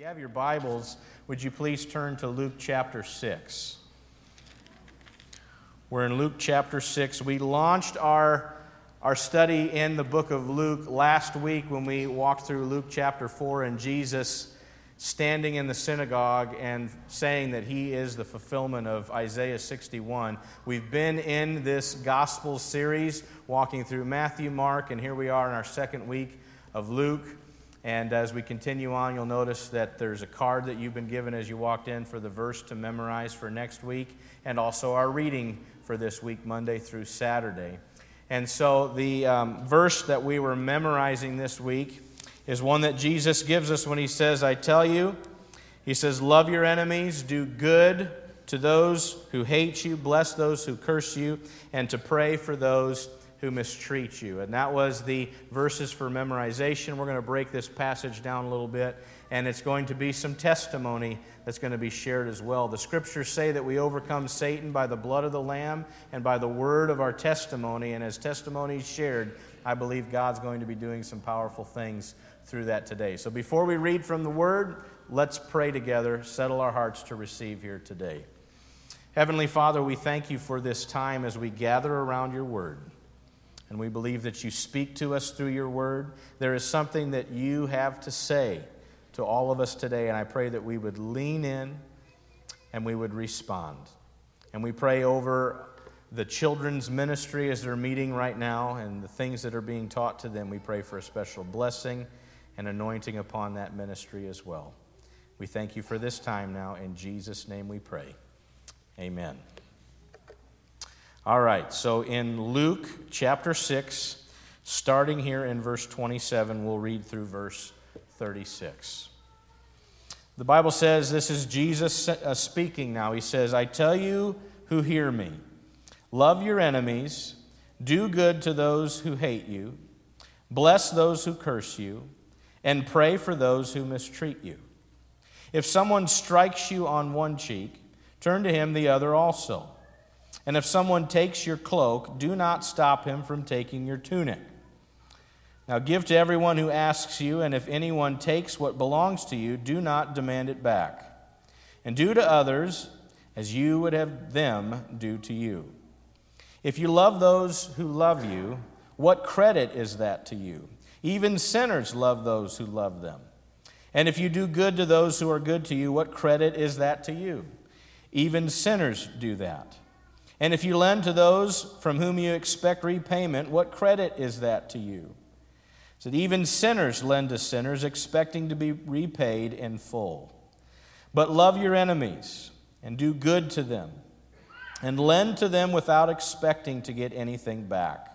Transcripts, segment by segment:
you have your Bibles, would you please turn to Luke chapter 6? We're in Luke chapter 6. We launched our, our study in the book of Luke last week when we walked through Luke chapter 4 and Jesus standing in the synagogue and saying that he is the fulfillment of Isaiah 61. We've been in this gospel series walking through Matthew, Mark, and here we are in our second week of Luke. And as we continue on, you'll notice that there's a card that you've been given as you walked in for the verse to memorize for next week, and also our reading for this week, Monday through Saturday. And so the um, verse that we were memorizing this week is one that Jesus gives us when he says, I tell you, he says, Love your enemies, do good to those who hate you, bless those who curse you, and to pray for those who mistreat you. And that was the verses for memorization. We're going to break this passage down a little bit, and it's going to be some testimony that's going to be shared as well. The scriptures say that we overcome Satan by the blood of the Lamb and by the word of our testimony. And as testimony is shared, I believe God's going to be doing some powerful things through that today. So before we read from the word, let's pray together, settle our hearts to receive here today. Heavenly Father, we thank you for this time as we gather around your word and we believe that you speak to us through your word. There is something that you have to say to all of us today, and I pray that we would lean in and we would respond. And we pray over the children's ministry as they're meeting right now and the things that are being taught to them. We pray for a special blessing and anointing upon that ministry as well. We thank you for this time now. In Jesus' name we pray. Amen. All right, so in Luke chapter 6, starting here in verse 27, we'll read through verse 36. The Bible says this is Jesus uh, speaking now. He says, I tell you who hear me, love your enemies, do good to those who hate you, bless those who curse you, and pray for those who mistreat you. If someone strikes you on one cheek, turn to him the other also. And if someone takes your cloak, do not stop him from taking your tunic. Now give to everyone who asks you, and if anyone takes what belongs to you, do not demand it back. And do to others as you would have them do to you. If you love those who love you, what credit is that to you? Even sinners love those who love them. And if you do good to those who are good to you, what credit is that to you? Even sinners do that. And if you lend to those from whom you expect repayment, what credit is that to you? So that even sinners lend to sinners, expecting to be repaid in full. But love your enemies and do good to them, and lend to them without expecting to get anything back.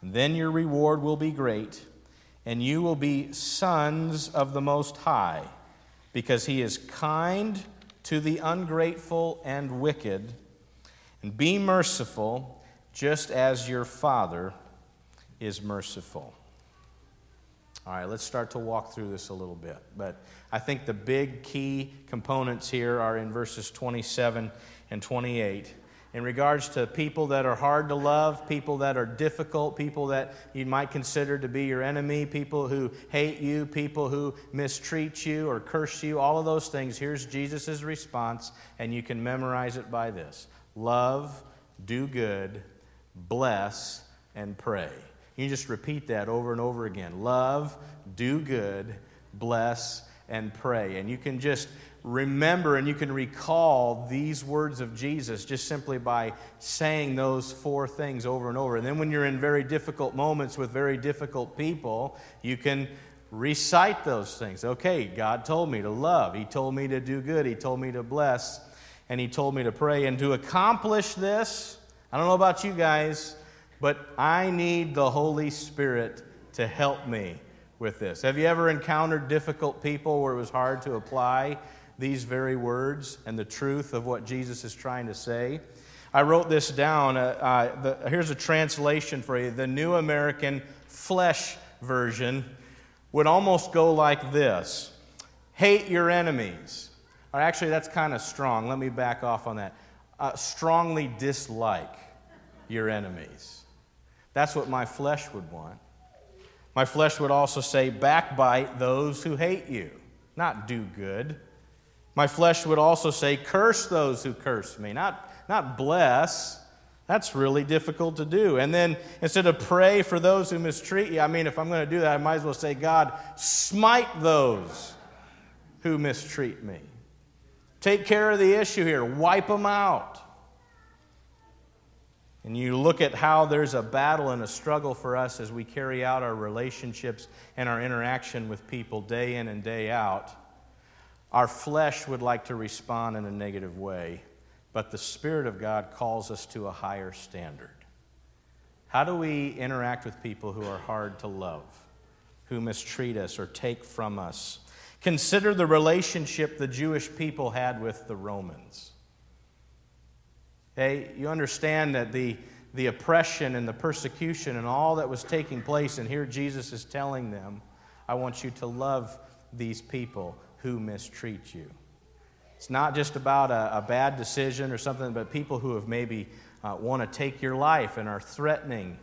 And then your reward will be great, and you will be sons of the Most High, because He is kind to the ungrateful and wicked and be merciful, just as your Father is merciful. All right, let's start to walk through this a little bit. But I think the big key components here are in verses 27 and 28. In regards to people that are hard to love, people that are difficult, people that you might consider to be your enemy, people who hate you, people who mistreat you or curse you, all of those things, here's Jesus' response, and you can memorize it by this love, do good, bless, and pray. You just repeat that over and over again. Love, do good, bless, and pray. And you can just remember and you can recall these words of Jesus just simply by saying those four things over and over. And then when you're in very difficult moments with very difficult people, you can recite those things. Okay, God told me to love, He told me to do good, He told me to bless, and he told me to pray. And to accomplish this, I don't know about you guys, but I need the Holy Spirit to help me with this. Have you ever encountered difficult people where it was hard to apply these very words and the truth of what Jesus is trying to say? I wrote this down. Uh, uh, the, here's a translation for you. The New American Flesh Version would almost go like this Hate your enemies or actually, that's kind of strong. Let me back off on that. Uh, strongly dislike your enemies. That's what my flesh would want. My flesh would also say, backbite those who hate you. not do good. My flesh would also say, curse those who curse me, not, not bless. That's really difficult to do. And then instead of pray for those who mistreat you, I mean, if I'm going to do that, I might as well say, God, smite those who mistreat me. Take care of the issue here, wipe them out. And you look at how there's a battle and a struggle for us as we carry out our relationships and our interaction with people day in and day out. Our flesh would like to respond in a negative way but the Spirit of God calls us to a higher standard. How do we interact with people who are hard to love, who mistreat us or take from us? Consider the relationship the Jewish people had with the Romans. Hey, you understand that the, the oppression and the persecution and all that was taking place, and here Jesus is telling them, I want you to love these people who mistreat you. It's not just about a, a bad decision or something, but people who have maybe uh, want to take your life and are threatening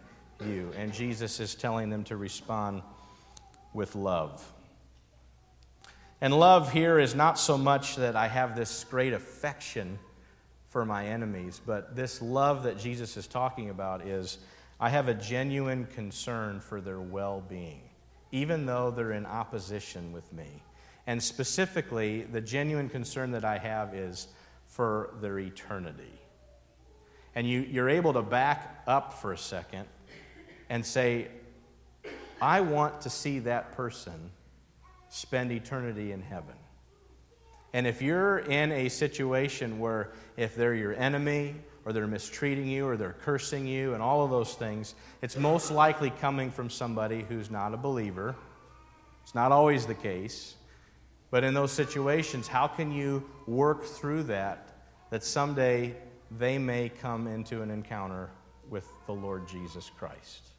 you. And Jesus is telling them to respond with love. And love here is not so much that I have this great affection for my enemies, but this love that Jesus is talking about is I have a genuine concern for their well being, even though they're in opposition with me. And specifically, the genuine concern that I have is for their eternity. And you, you're able to back up for a second and say, I want to see that person spend eternity in heaven. And if you're in a situation where if they're your enemy or they're mistreating you or they're cursing you and all of those things, it's most likely coming from somebody who's not a believer. It's not always the case. But in those situations, how can you work through that that someday they may come into an encounter with the Lord Jesus Christ?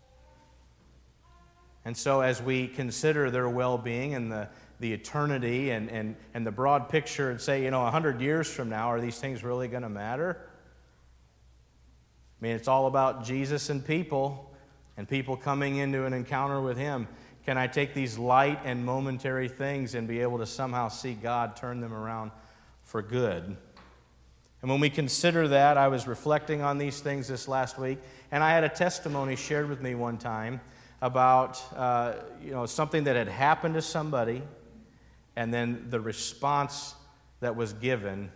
And so, as we consider their well being and the, the eternity and, and, and the broad picture and say, you know, 100 years from now, are these things really going to matter? I mean, it's all about Jesus and people and people coming into an encounter with Him. Can I take these light and momentary things and be able to somehow see God turn them around for good? And when we consider that, I was reflecting on these things this last week, and I had a testimony shared with me one time about uh, you know something that had happened to somebody, and then the response that was given,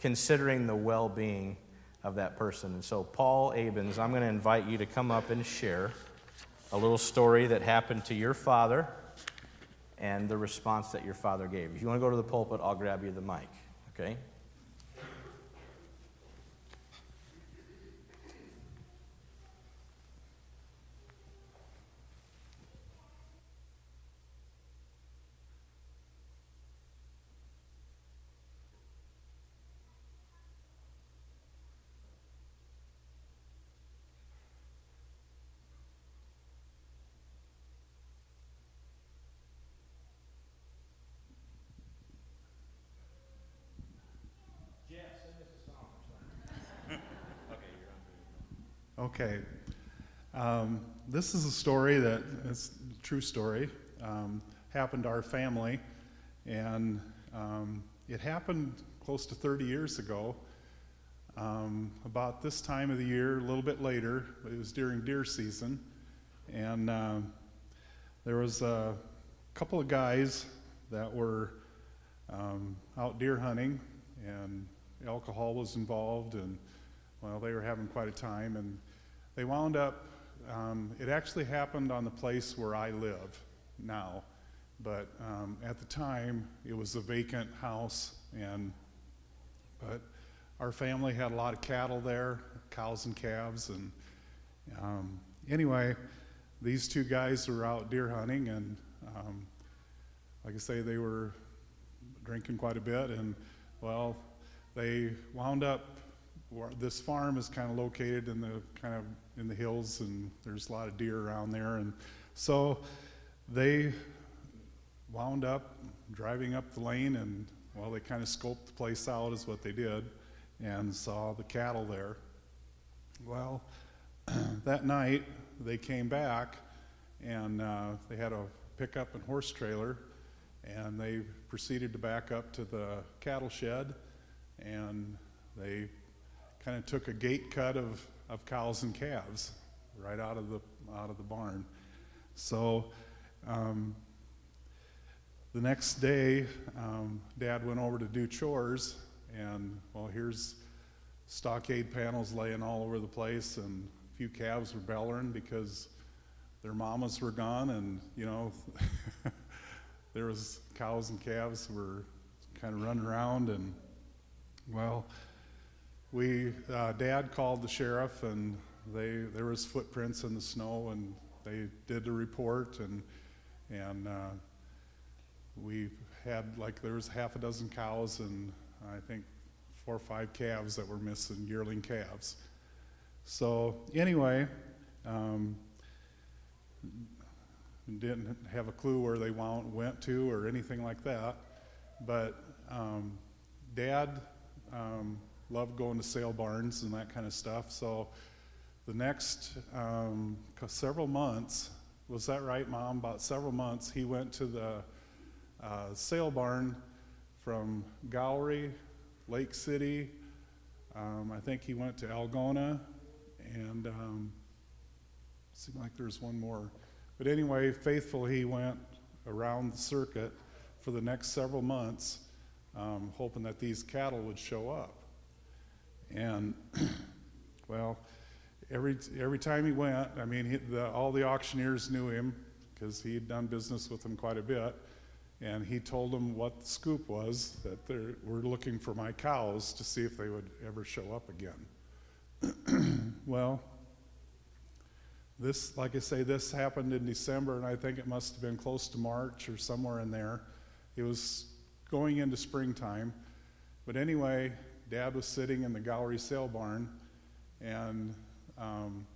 considering the well-being of that person. And so, Paul Abens, I'm going to invite you to come up and share a little story that happened to your father and the response that your father gave. If you want to go to the pulpit, I'll grab you the mic, okay? Okay. Um, this is a story that it's a true story. Um, happened to our family, and um, it happened close to 30 years ago. Um, about this time of the year, a little bit later, it was during deer season, and uh, there was a couple of guys that were um, out deer hunting, and alcohol was involved, and well, they were having quite a time, and they wound up, um, it actually happened on the place where I live now. But um, at the time, it was a vacant house, and but our family had a lot of cattle there, cows and calves, and um, anyway, these two guys were out deer hunting, and um, like I say, they were drinking quite a bit, and well, they wound up this farm is kind of located in the kind of in the hills, and there's a lot of deer around there, and so they wound up driving up the lane, and well, they kind of scoped the place out, is what they did, and saw the cattle there. Well, that night they came back, and uh, they had a pickup and horse trailer, and they proceeded to back up to the cattle shed, and they kind of took a gate cut of, of cows and calves right out of the out of the barn. So um, the next day, um, Dad went over to do chores, and well, here's stockade panels laying all over the place, and a few calves were bellowing because their mamas were gone, and you know, there was cows and calves were kind of running around, and well, we uh, Dad called the sheriff, and they there was footprints in the snow, and they did the report, and and uh, we had like there was half a dozen cows and I think four or five calves that were missing, yearling calves. So anyway, um, didn't have a clue where they went to or anything like that. But um, Dad um, loved going to sale barns and that kind of stuff. So the next um, several months, was that right, Mom? About several months, he went to the uh, sale barn from Gowrie, Lake City. Um, I think he went to Algona, and um, seemed like there's one more. But anyway, faithful, he went around the circuit for the next several months, um, hoping that these cattle would show up. And, well, every, every time he went, I mean, he, the, all the auctioneers knew him because he had done business with them quite a bit and he told them what the scoop was that they were looking for my cows to see if they would ever show up again. well, this, like I say, this happened in December, and I think it must have been close to March or somewhere in there. It was going into springtime. But anyway, Dad was sitting in the Gowrie sale barn, and um,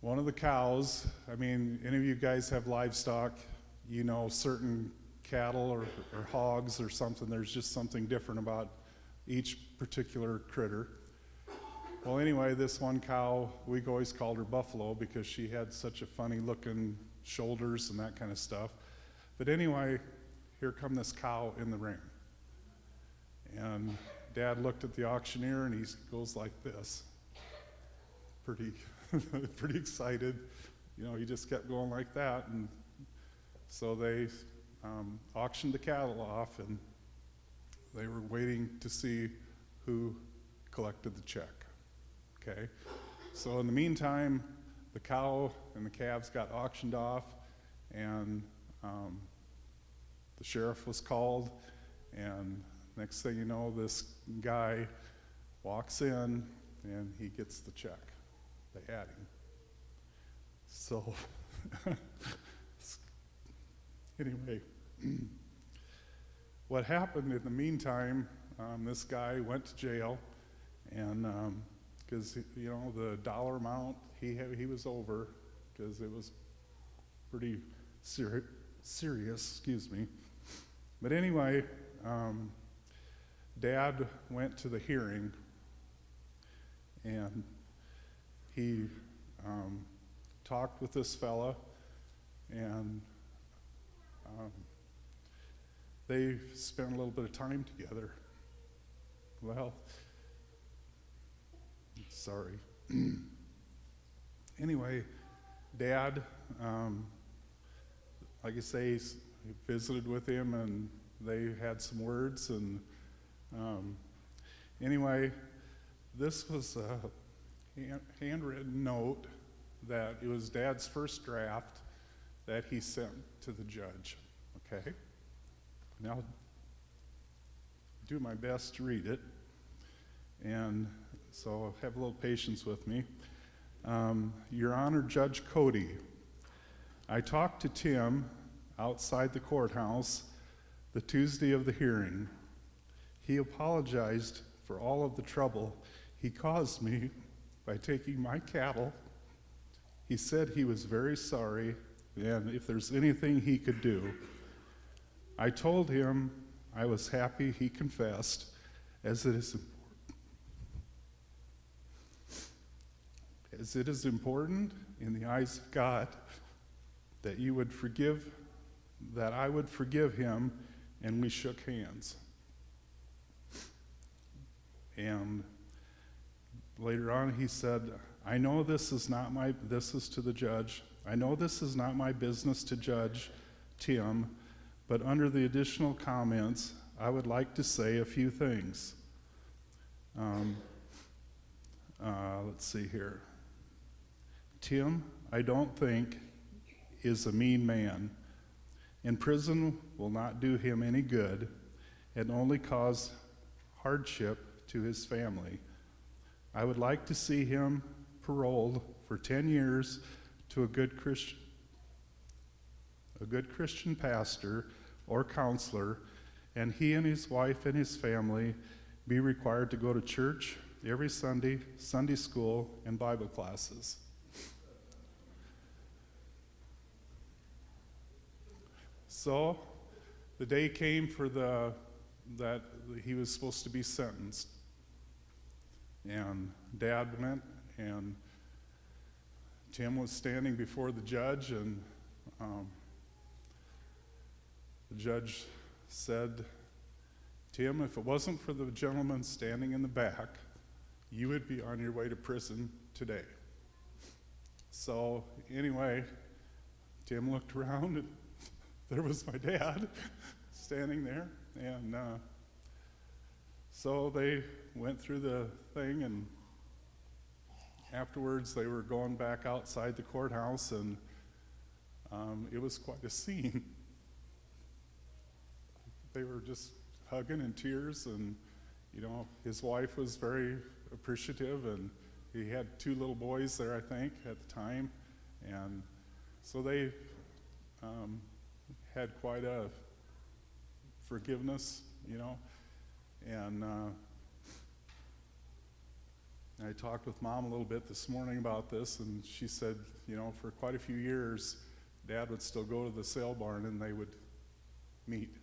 one of the cows, I mean, any of you guys have livestock, you know certain cattle or, or hogs or something. There's just something different about each particular critter. Well, anyway, this one cow, we always called her Buffalo because she had such a funny looking shoulders and that kind of stuff. But anyway, here come this cow in the ring. And dad looked at the auctioneer and he goes like this. Pretty, pretty excited. You know, he just kept going like that. And so they um, auctioned the cattle off, and they were waiting to see who collected the check. Okay? So, in the meantime, the cow and the calves got auctioned off, and um, the sheriff was called, and next thing you know, this guy walks in and he gets the check. They had him. So, anyway, what happened in the meantime, um, this guy went to jail, and because um, you know the dollar amount he he was over because it was pretty seri- serious. Excuse me. But anyway, um, Dad went to the hearing, and he um, talked with this fella, and um, they spent a little bit of time together. Well, sorry. anyway, Dad, um, like I say, visited with him and they had some words. And um, anyway, this was a handwritten note that it was Dad's first draft that he sent to the judge. Okay? I'll do my best to read it. And so have a little patience with me. Um, Your Honor, Judge Cody, I talked to Tim outside the courthouse the Tuesday of the hearing. He apologized for all of the trouble he caused me by taking my cattle. He said he was very sorry, and if there's anything he could do, I told him I was happy he confessed, as it is as it is important in the eyes of God that you would forgive that I would forgive him, and we shook hands. And later on, he said, I know this is not my, this is to the judge. I know this is not my business to judge Tim, but under the additional comments, I would like to say a few things. Um, uh, let's see here. Tim, I don't think, is a mean man. In prison will not do him any good and only cause hardship to his family. I would like to see him paroled for 10 years to a good Christian a good Christian pastor or counselor and he and his wife and his family be required to go to church every Sunday, Sunday school, and Bible classes. So, the day came for the that he was supposed to be sentenced, and Dad went, and Tim was standing before the judge, and um, the judge said, Tim, if it wasn't for the gentleman standing in the back, you would be on your way to prison today. So, anyway, Tim looked around and there was my dad standing there. And uh, so they went through the thing, and afterwards they were going back outside the courthouse, and um, it was quite a scene. They were just hugging in tears, and you know, his wife was very appreciative, and he had two little boys there, I think, at the time, and so they um, had quite a forgiveness, you know, and uh, I talked with mom a little bit this morning about this, and she said, you know, for quite a few years, dad would still go to the sale barn and they would meet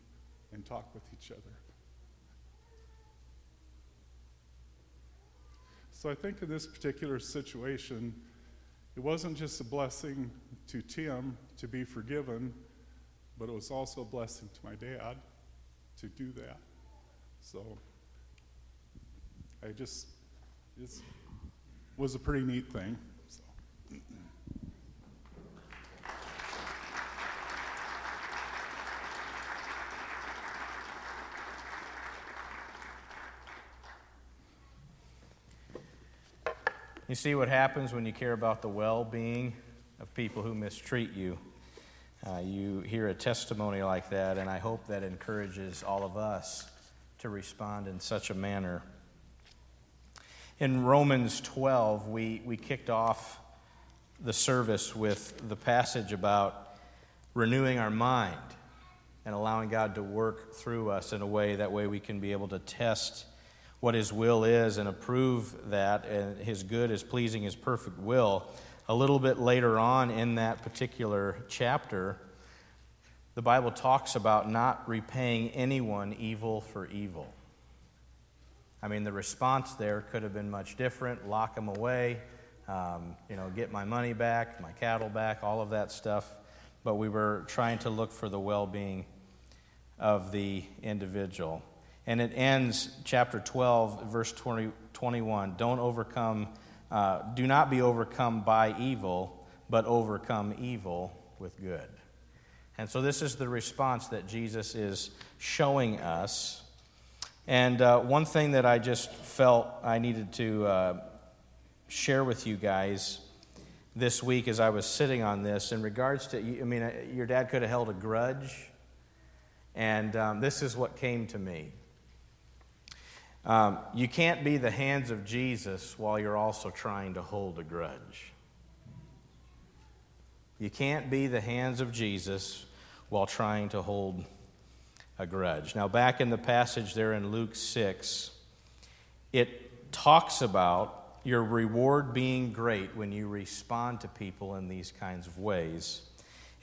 and talk with each other. So I think in this particular situation, it wasn't just a blessing to Tim to be forgiven, but it was also a blessing to my dad to do that. So I just, it was a pretty neat thing. So. You see what happens when you care about the well being of people who mistreat you. Uh, you hear a testimony like that, and I hope that encourages all of us to respond in such a manner. In Romans 12, we, we kicked off the service with the passage about renewing our mind and allowing God to work through us in a way that way we can be able to test what His will is and approve that and His good is pleasing His perfect will. A little bit later on in that particular chapter, the Bible talks about not repaying anyone evil for evil. I mean, the response there could have been much different lock them away, um, you know, get my money back, my cattle back, all of that stuff. But we were trying to look for the well being of the individual. And it ends, chapter 12, verse 20, 21. Don't overcome, uh, do not be overcome by evil, but overcome evil with good. And so this is the response that Jesus is showing us. And uh, one thing that I just felt I needed to uh, share with you guys this week as I was sitting on this in regards to, I mean, uh, your dad could have held a grudge. And um, this is what came to me. Um, you can't be the hands of Jesus while you're also trying to hold a grudge. You can't be the hands of Jesus while trying to hold a grudge. Now, back in the passage there in Luke 6, it talks about your reward being great when you respond to people in these kinds of ways.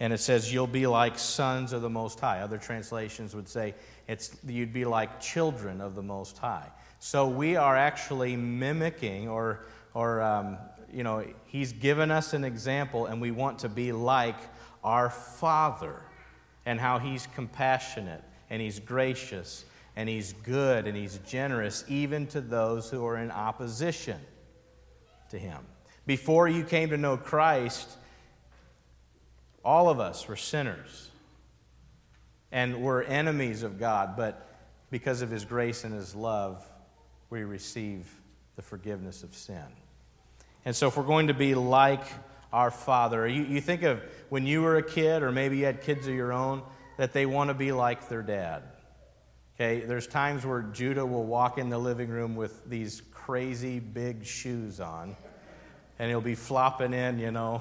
And it says, You'll be like sons of the Most High. Other translations would say, it's, You'd be like children of the Most High. So we are actually mimicking, or, or um, you know, He's given us an example, and we want to be like our Father. And how He's compassionate and He's gracious and He's good and He's generous, even to those who are in opposition to Him. Before you came to know Christ, all of us were sinners and were enemies of God, but because of His grace and His love, we receive the forgiveness of sin. And so, if we're going to be like our Father, you, you think of when you were a kid, or maybe you had kids of your own, that they want to be like their dad. Okay, there's times where Judah will walk in the living room with these crazy big shoes on, and he'll be flopping in, you know,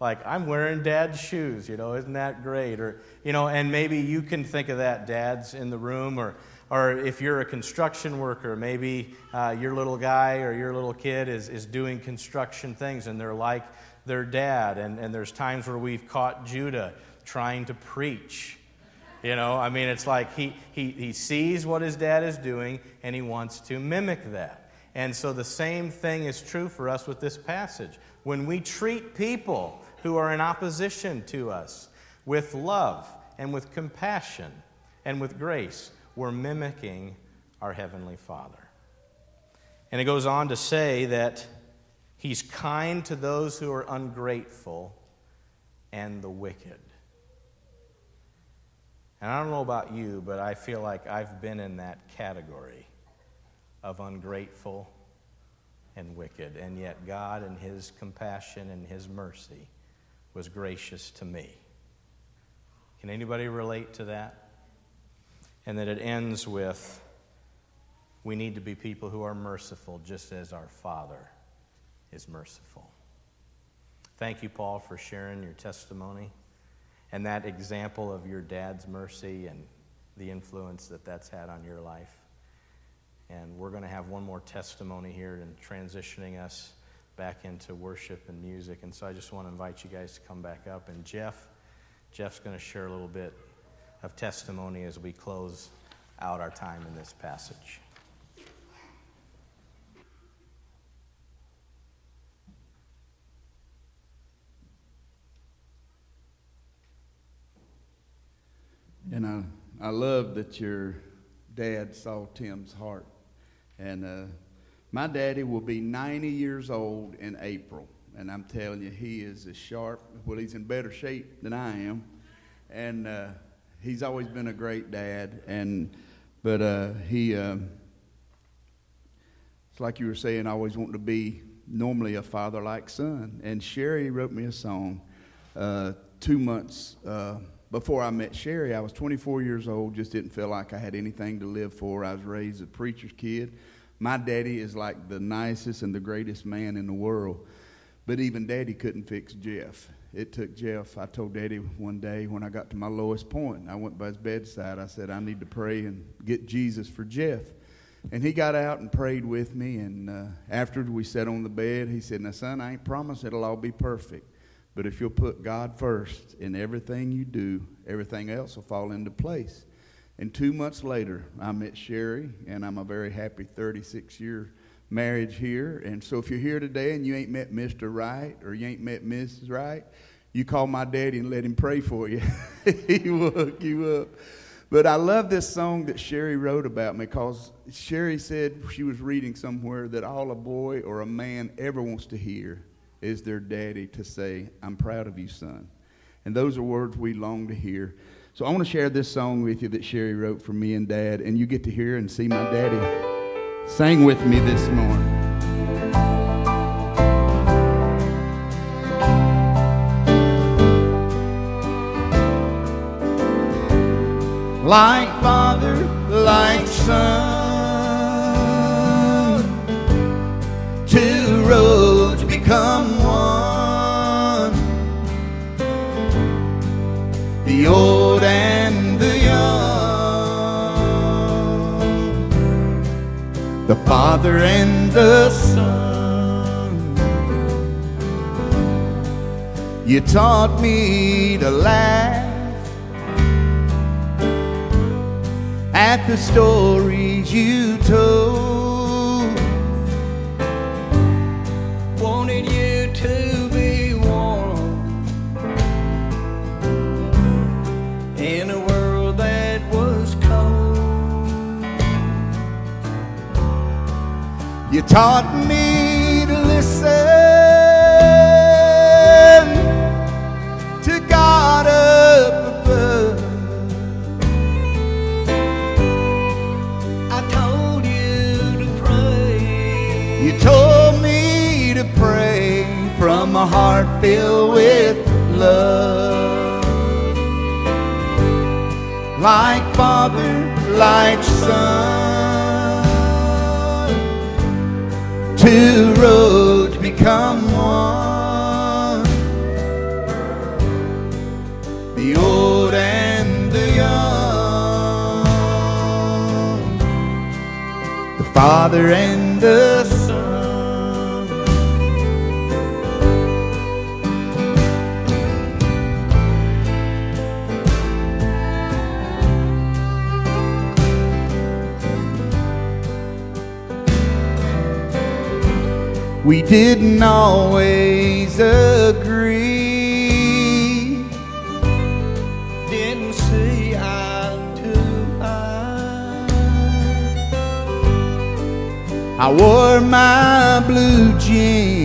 like, I'm wearing dad's shoes, you know, isn't that great? Or, you know, and maybe you can think of that, dads in the room, or, or if you're a construction worker, maybe uh, your little guy or your little kid is, is doing construction things and they're like their dad. And, and there's times where we've caught Judah trying to preach. You know, I mean, it's like he, he, he sees what his dad is doing and he wants to mimic that. And so the same thing is true for us with this passage. When we treat people who are in opposition to us with love and with compassion and with grace, we're mimicking our Heavenly Father. And it goes on to say that He's kind to those who are ungrateful and the wicked. And I don't know about you, but I feel like I've been in that category of ungrateful and wicked. And yet, God, in His compassion and His mercy, was gracious to me. Can anybody relate to that? And that it ends with we need to be people who are merciful, just as our Father is merciful. Thank you, Paul, for sharing your testimony and that example of your dad's mercy and the influence that that's had on your life. And we're going to have one more testimony here in transitioning us back into worship and music. And so I just want to invite you guys to come back up. And Jeff, Jeff's going to share a little bit of testimony as we close out our time in this passage. And I, love that your dad saw Tim's heart. And uh, my daddy will be 90 years old in April, and I'm telling you, he is as sharp. Well, he's in better shape than I am, and uh, he's always been a great dad. And but uh, he, uh, it's like you were saying, I always wanting to be normally a father like son. And Sherry wrote me a song uh, two months uh, before I met Sherry. I was 24 years old, just didn't feel like I had anything to live for. I was raised a preacher's kid my daddy is like the nicest and the greatest man in the world. But even daddy couldn't fix Jeff. It took Jeff. I told daddy one day when I got to my lowest point, I went by his bedside. I said, I need to pray and get Jesus for Jeff. And he got out and prayed with me. And uh, after we sat on the bed, he said, Now, son, I ain't promised it'll all be perfect. But if you'll put God first in everything you do, everything else will fall into place. And two months later, I met Sherry, and I'm a very happy 36 year marriage here. And so if you're here today and you ain't met Mr. Wright or you ain't met Mrs. Wright, you call my daddy and let him pray for you. he will hook you up. But I love this song that Sherry wrote about me because Sherry said she was reading somewhere that all a boy or a man ever wants to hear is their daddy to say, I'm proud of you, son. And those are words we long to hear. So I want to share this song with you that Sherry wrote for me and Dad, and you get to hear and see my daddy sing with me this morning. Like father, like son, the Father and the Son. You taught me to laugh at the stories you told. Taught me to listen to God up above. I told you to pray. You told me to pray from a heart filled with love. Like Father, like Son. Two roads become one. The old and the young. The Father and the We didn't always agree. Didn't see eye to eye. I wore my blue jeans.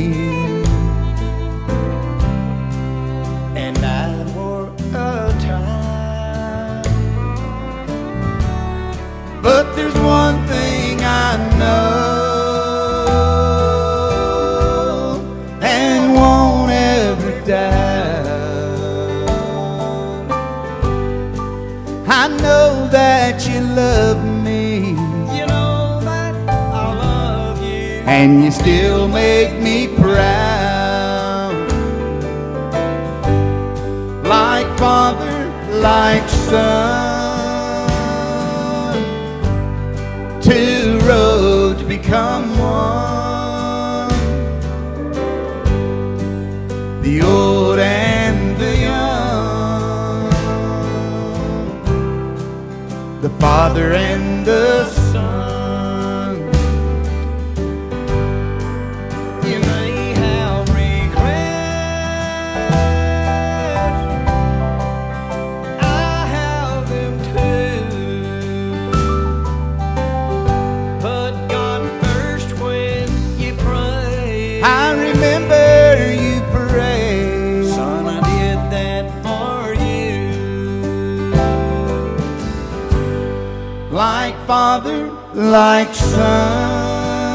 And you still make me proud. Like father, like son. Two roads become one. The old and the young. The father and like son.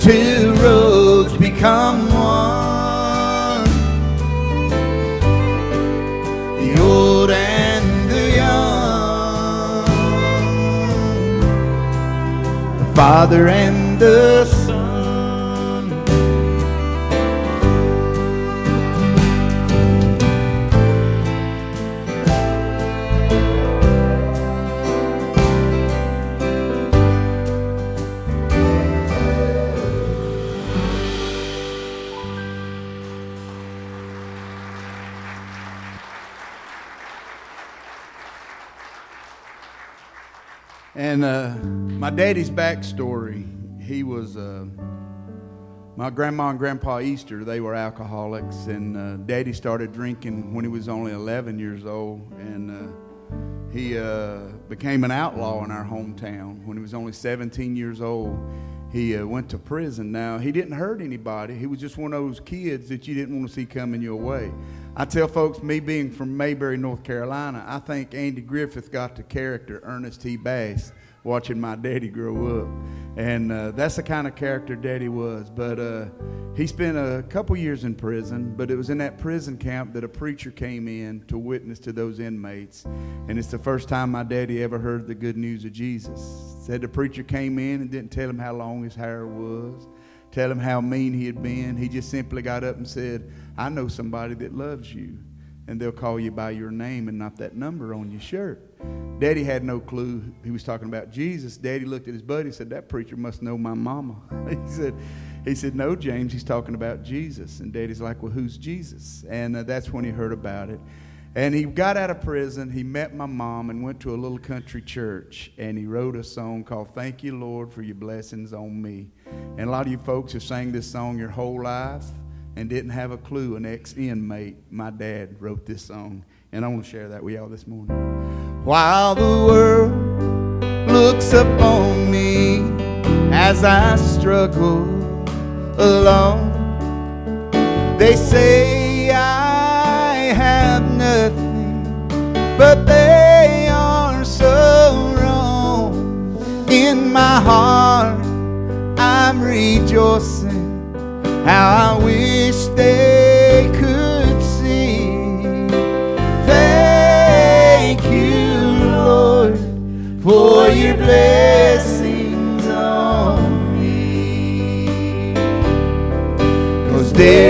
Two roads become one. The old and the young. The father and the And uh, my daddy's backstory, he was, uh, my grandma and grandpa Easter, they were alcoholics. And uh, daddy started drinking when he was only 11 years old. And uh, he uh, became an outlaw in our hometown when he was only 17 years old. He uh, went to prison. Now, he didn't hurt anybody. He was just one of those kids that you didn't want to see coming your way. I tell folks, me being from Mayberry, North Carolina, I think Andy Griffith got the character Ernest T. Bass watching my daddy grow up. And uh, that's the kind of character daddy was. But uh, he spent a couple years in prison, but it was in that prison camp that a preacher came in to witness to those inmates. And it's the first time my daddy ever heard the good news of Jesus. Said the preacher came in and didn't tell him how long his hair was, tell him how mean he had been. He just simply got up and said, I know somebody that loves you, and they'll call you by your name and not that number on your shirt. Daddy had no clue he was talking about Jesus. Daddy looked at his buddy and said, That preacher must know my mama. he said, he said, No, James, he's talking about Jesus. And Daddy's like, Well, who's Jesus? And uh, that's when he heard about it. And he got out of prison. He met my mom and went to a little country church. And he wrote a song called Thank You, Lord, for Your Blessings on Me. And a lot of you folks have sang this song your whole life and didn't have a clue. An ex inmate, my dad, wrote this song. And I want to share that with y'all this morning. While the world looks upon me as I struggle alone. They say I have nothing, but they are so wrong. In my heart, I'm rejoicing. How I wish they for your blessings on me. Cause there's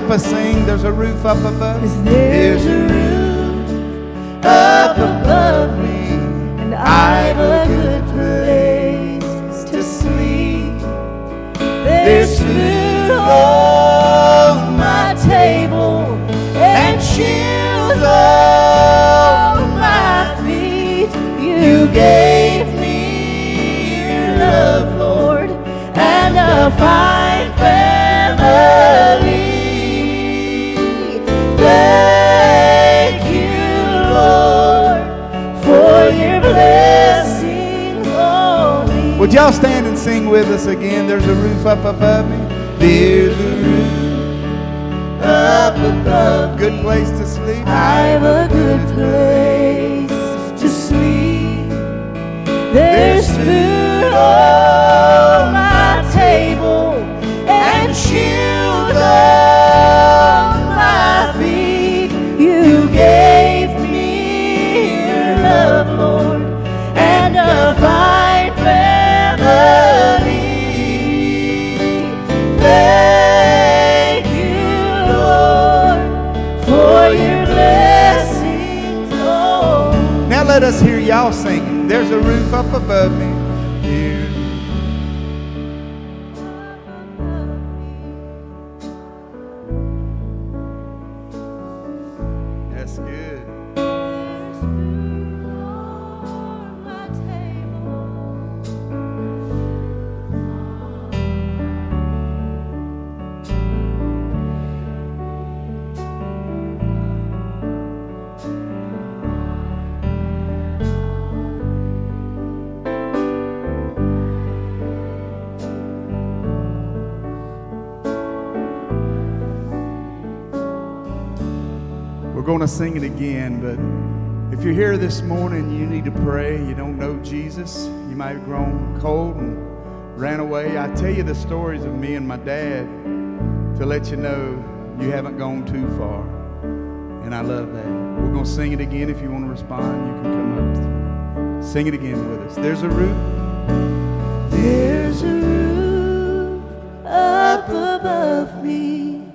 me. Would y'all help us sing? There's a roof up above. 'Cause there's y'all stand and sing with us again? There's a roof up above me. There's a roof up above. Good place to sleep. I've a good place to sleep. There's food on sing it again, but if you're here this morning, you need to pray. You don't know Jesus. You might have grown cold and ran away. I tell you the stories of me and my dad to let you know you haven't gone too far. And I love that. We're going to sing it again. If you want to respond, you can come up. Sing it again with us. There's a roof. There's a roof up above me.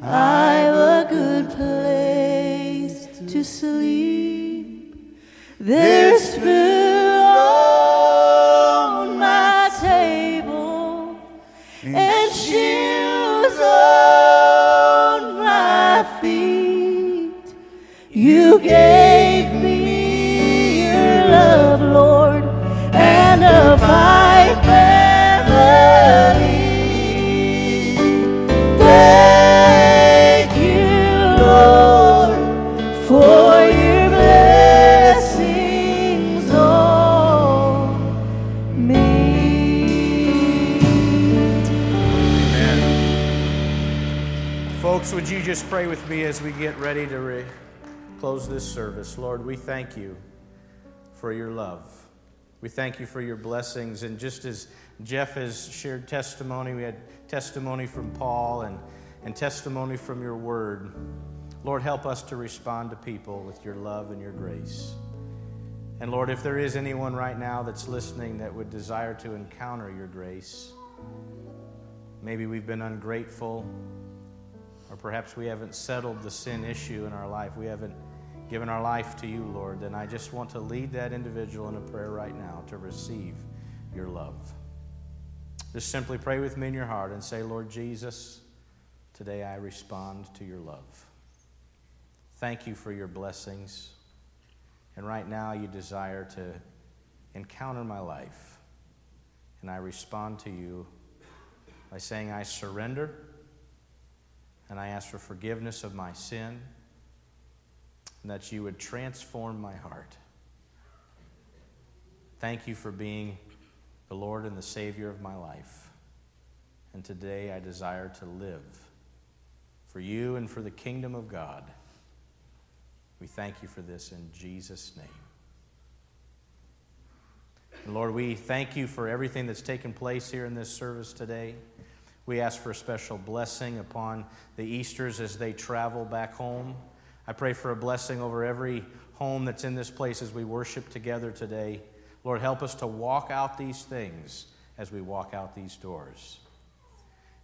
I've a good place to sleep. There's food on my table and shoes on my feet. You gave me your love, Lord, and a fine family. Just pray with me as we get ready to re- close this service? Lord, we thank you for your love. We thank you for your blessings. And just as Jeff has shared testimony, we had testimony from Paul and, and testimony from your word. Lord, help us to respond to people with your love and your grace. And Lord, if there is anyone right now that's listening that would desire to encounter your grace, maybe we've been ungrateful, or perhaps we haven't settled the sin issue in our life. We haven't given our life to you, Lord. Then I just want to lead that individual in a prayer right now to receive your love. Just simply pray with me in your heart and say, Lord Jesus, today I respond to your love. Thank you for your blessings. And right now you desire to encounter my life. And I respond to you by saying, I surrender and I ask for forgiveness of my sin and that you would transform my heart. Thank you for being the Lord and the Savior of my life. And today I desire to live for you and for the kingdom of God. We thank you for this in Jesus' name. And Lord, we thank you for everything that's taken place here in this service today. We ask for a special blessing upon the Easters as they travel back home. I pray for a blessing over every home that's in this place as we worship together today. Lord, help us to walk out these things as we walk out these doors.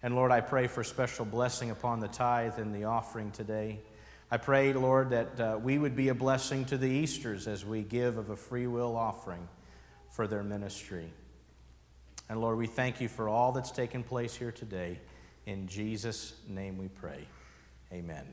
And Lord, I pray for special blessing upon the tithe and the offering today. I pray, Lord, that uh, we would be a blessing to the Easters as we give of a free will offering for their ministry. And Lord, we thank you for all that's taken place here today. In Jesus' name we pray. Amen.